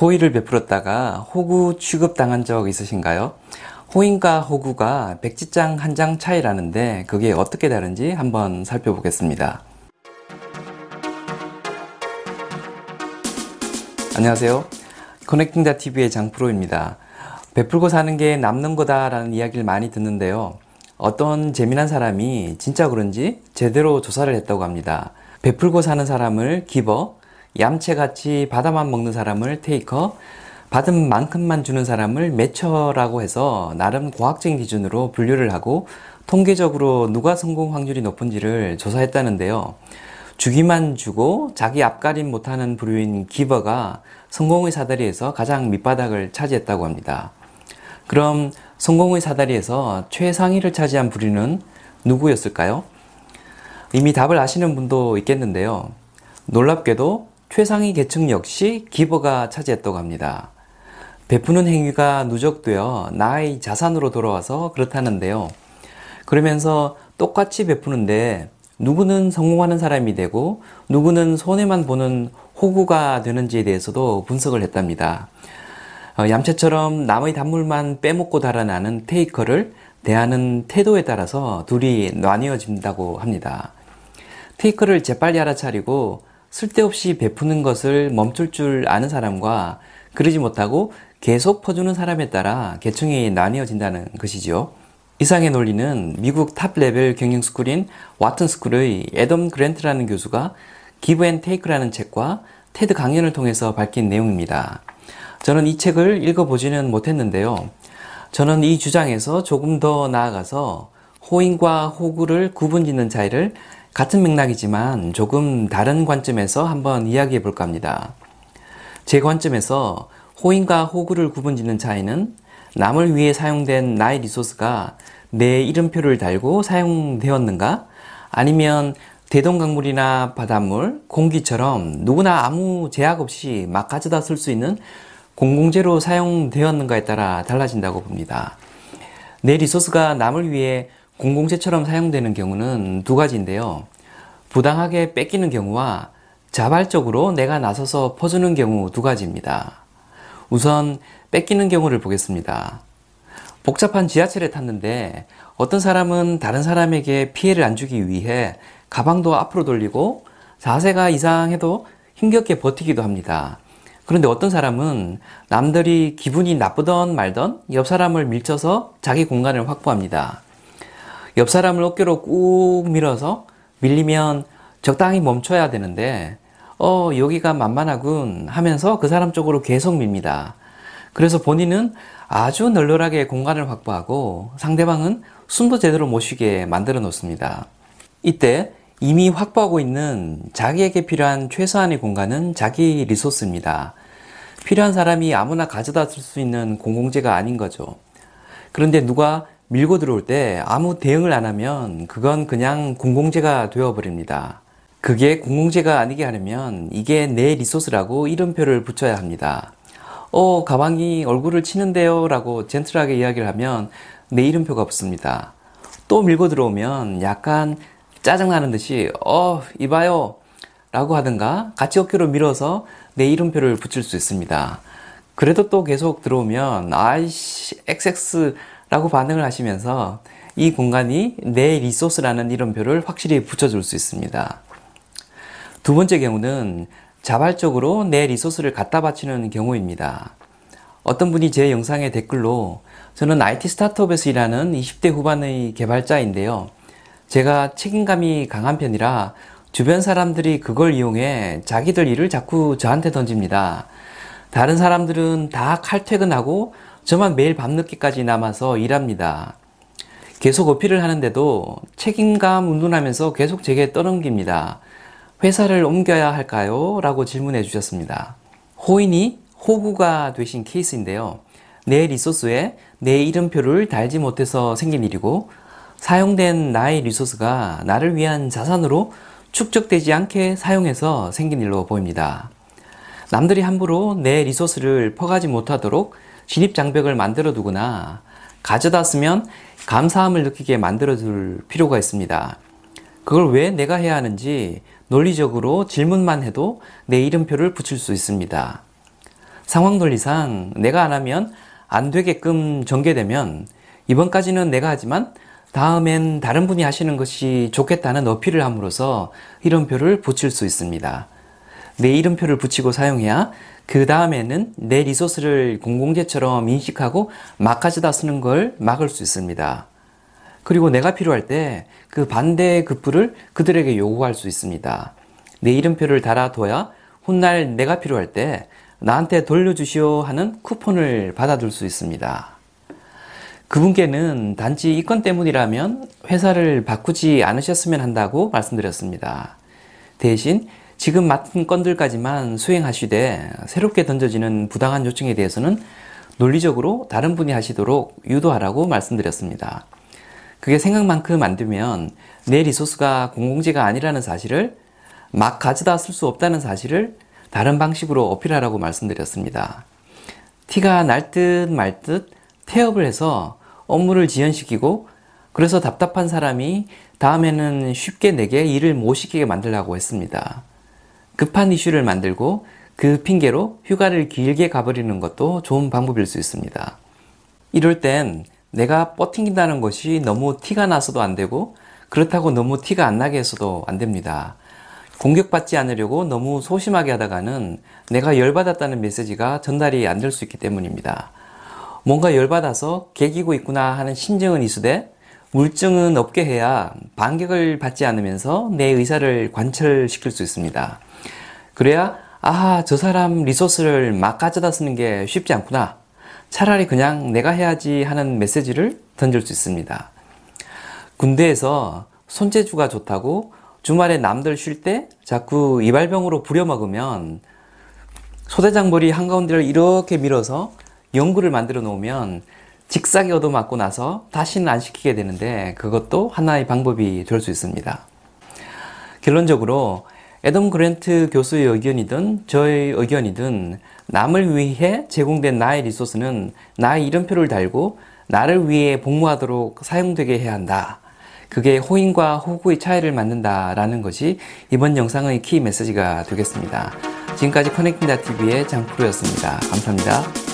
호의를 베풀었다가 호구 취급당한 적 있으신가요? 호인과 호구가 백지장 한 장 차이라는데 그게 어떻게 다른지 한번 살펴보겠습니다. 안녕하세요. 커넥팅다 TV의 장프로입니다. 베풀고 사는 게 남는 거다라는 이야기를 많이 듣는데요. 어떤 재미난 사람이 진짜 그런지 제대로 조사를 했다고 합니다. 베풀고 사는 사람을 기버, 얌체같이 받아만 먹는 사람을 테이커, 받은 만큼만 주는 사람을 매처라고 해서 나름 과학적인 기준으로 분류를 하고 통계적으로 누가 성공 확률이 높은지를 조사했다는데요. 주기만 주고 자기 앞가림 못하는 부류인 기버가 성공의 사다리에서 가장 밑바닥을 차지했다고 합니다. 그럼 성공의 사다리에서 최상위를 차지한 부류는 누구였을까요? 이미 답을 아시는 분도 있겠는데요. 놀랍게도 최상위 계층 역시 기버가 차지했다고 합니다. 베푸는 행위가 누적되어 나의 자산으로 돌아와서 그렇다는데요. 그러면서 똑같이 베푸는데 누구는 성공하는 사람이 되고 누구는 손해만 보는 호구가 되는지에 대해서도 분석을 했답니다. 어, 얌체처럼 남의 단물만 빼먹고 달아나는 테이커를 대하는 태도에 따라서 둘이 나뉘어진다고 합니다. taker를 재빨리 알아차리고 쓸데없이 베푸는 것을 멈출 줄 아는 사람과 그러지 못하고 계속 퍼주는 사람에 따라 계층이 나뉘어진다는 것이지요. 이상의 논리는 미국 top level 경영 스쿨인 와튼 스쿨의 애덤 그랜트라는 교수가 Give and Take라는 책과 테드 강연을 통해서 밝힌 내용입니다. 저는 이 책을 읽어보지는 못했는데요. 저는 이 주장에서 조금 더 나아가서 호인과 호구를 구분 짓는 차이를 같은 맥락이지만 조금 다른 관점에서 한번 이야기해 볼까 합니다. 제 관점에서 호인과 호구를 구분짓는 차이는 남을 위해 사용된 나의 리소스가 내 이름표를 달고 사용되었는가? 아니면 대동강물이나 바닷물, 공기처럼 누구나 아무 제약 없이 막 가져다 쓸 수 있는 공공재로 사용되었는가에 따라 달라진다고 봅니다. 내 리소스가 남을 위해 공공재처럼 사용되는 경우는 두 가지인데요. 부당하게 뺏기는 경우와 자발적으로 내가 나서서 퍼주는 경우 두 가지입니다. 우선 뺏기는 경우를 보겠습니다. 복잡한 지하철에 탔는데 어떤 사람은 다른 사람에게 피해를 안 주기 위해 가방도 앞으로 돌리고 자세가 이상해도 힘겹게 버티기도 합니다. 그런데 어떤 사람은 남들이 기분이 나쁘던 말던 옆 사람을 밀쳐서 자기 공간을 확보합니다. 옆 사람을 어깨로 꾹 밀어서 밀리면 적당히 멈춰야 되는데 어 여기가 만만하군 하면서 그 사람 쪽으로 계속 밉니다. 그래서 본인은 아주 널널하게 공간을 확보하고 상대방은 숨도 제대로 못 쉬게 만들어 놓습니다. 이때 이미 확보하고 있는 자기에게 필요한 최소한의 공간은 자기 리소스입니다. 필요한 사람이 아무나 가져다 쓸 수 있는 공공재가 아닌 거죠. 그런데 누가 밀고 들어올 때 아무 대응을 안 하면 그건 그냥 공공재가 되어버립니다. 그게 공공재가 아니게 하려면 이게 내 리소스라고 이름표를 붙여야 합니다. 어, 가방이 얼굴을 치는데요 라고 젠틀하게 이야기를 하면 내 이름표가 붙습니다. 또 밀고 들어오면 약간 짜증나는 듯이 어, 이봐요 라고 하든가 같이 어깨로 밀어서 내 이름표를 붙일 수 있습니다. 그래도 또 계속 들어오면 아이씨 XX 라고 반응을 하시면서 이 공간이 내 리소스라는 이름표를 확실히 붙여줄 수 있습니다. 두 번째 경우는 자발적으로 내 리소스를 갖다 바치는 경우입니다. 어떤 분이 제 영상의 댓글로 저는 IT 스타트업에서 일하는 20대 후반의 개발자인데요. 제가 책임감이 강한 편이라 주변 사람들이 그걸 이용해 자기들 일을 자꾸 저한테 던집니다. 다른 사람들은 다 칼퇴근하고 저만 매일 밤늦게까지 남아서 일합니다. 계속 어필을 하는데도 책임감 운운하면서 계속 제게 떠넘깁니다. 회사를 옮겨야 할까요? 라고 질문해 주셨습니다. 호인이 호구가 되신 케이스인데요. 내 리소스에 내 이름표를 달지 못해서 생긴 일이고 사용된 나의 리소스가 나를 위한 자산으로 축적되지 않게 사용해서 생긴 일로 보입니다. 남들이 함부로 내 리소스를 퍼가지 못하도록 진입장벽을 만들어 두거나 가져다 쓰면 감사함을 느끼게 만들어 둘 필요가 있습니다. 그걸 왜 내가 해야 하는지 논리적으로 질문만 해도 내 이름표를 붙일 수 있습니다. 상황 논리상 내가 안 하면 안 되게끔 전개되면 이번까지는 내가 하지만 다음엔 다른 분이 하시는 것이 좋겠다는 어필을 함으로써 이름표를 붙일 수 있습니다. 내 이름표를 붙이고 사용해야 그 다음에는 내 리소스를 공공재처럼 인식하고 막 가져다 쓰는 걸 막을 수 있습니다. 그리고 내가 필요할 때 그 반대의 급부를 그들에게 요구할 수 있습니다. 내 이름표를 달아둬야 훗날 내가 필요할 때 나한테 돌려주시오 하는 쿠폰을 받아둘 수 있습니다. 그분께는 단지 이건 때문이라면 회사를 바꾸지 않으셨으면 한다고 말씀드렸습니다. 대신 지금 맡은 건들까지만 수행하시되 새롭게 던져지는 부당한 요청에 대해서는 논리적으로 다른 분이 하시도록 유도하라고 말씀드렸습니다. 그게 생각만큼 안 되면 내 리소스가 공공재가 아니라는 사실을 막 가져다 쓸 수 없다는 사실을 다른 방식으로 어필하라고 말씀드렸습니다. 티가 날 듯 말 듯 태업을 해서 업무를 지연시키고 그래서 답답한 사람이 다음에는 쉽게 내게 일을 못 시키게 만들라고 했습니다. 급한 이슈를 만들고 그 핑계로 휴가를 길게 가버리는 것도 좋은 방법일 수 있습니다. 이럴 땐 내가 뻗팅긴다는 것이 너무 티가 나서도 안 되고 그렇다고 너무 티가 안 나게 해서도 안 됩니다. 공격받지 않으려고 너무 소심하게 하다가는 내가 열받았다는 메시지가 전달이 안 될 수 있기 때문입니다. 뭔가 열받아서 개기고 있구나 하는 심정은 있으되 물증은 없게 해야 반격을 받지 않으면서 내 의사를 관철시킬 수 있습니다. 그래야 아, 저 사람 리소스를 막 가져다 쓰는 게 쉽지 않구나. 차라리 그냥 내가 해야지 하는 메시지를 던질 수 있습니다. 군대에서 손재주가 좋다고 주말에 남들 쉴 때 자꾸 이발병으로 부려먹으면 소대장 머리 한가운데를 이렇게 밀어서 연구를 만들어 놓으면 직사기 얻어맞고 나서 다시는 안 시키게 되는데 그것도 하나의 방법이 될 수 있습니다. 결론적으로 애덤 그랜트 교수의 의견이든 저의 의견이든 남을 위해 제공된 나의 리소스는 나의 이름표를 달고 나를 위해 복무하도록 사용되게 해야 한다. 그게 호인과 호구의 차이를 만든다라는 것이 이번 영상의 키 메시지가 되겠습니다. 지금까지 커넥팅다TV의 장프로였습니다. 감사합니다.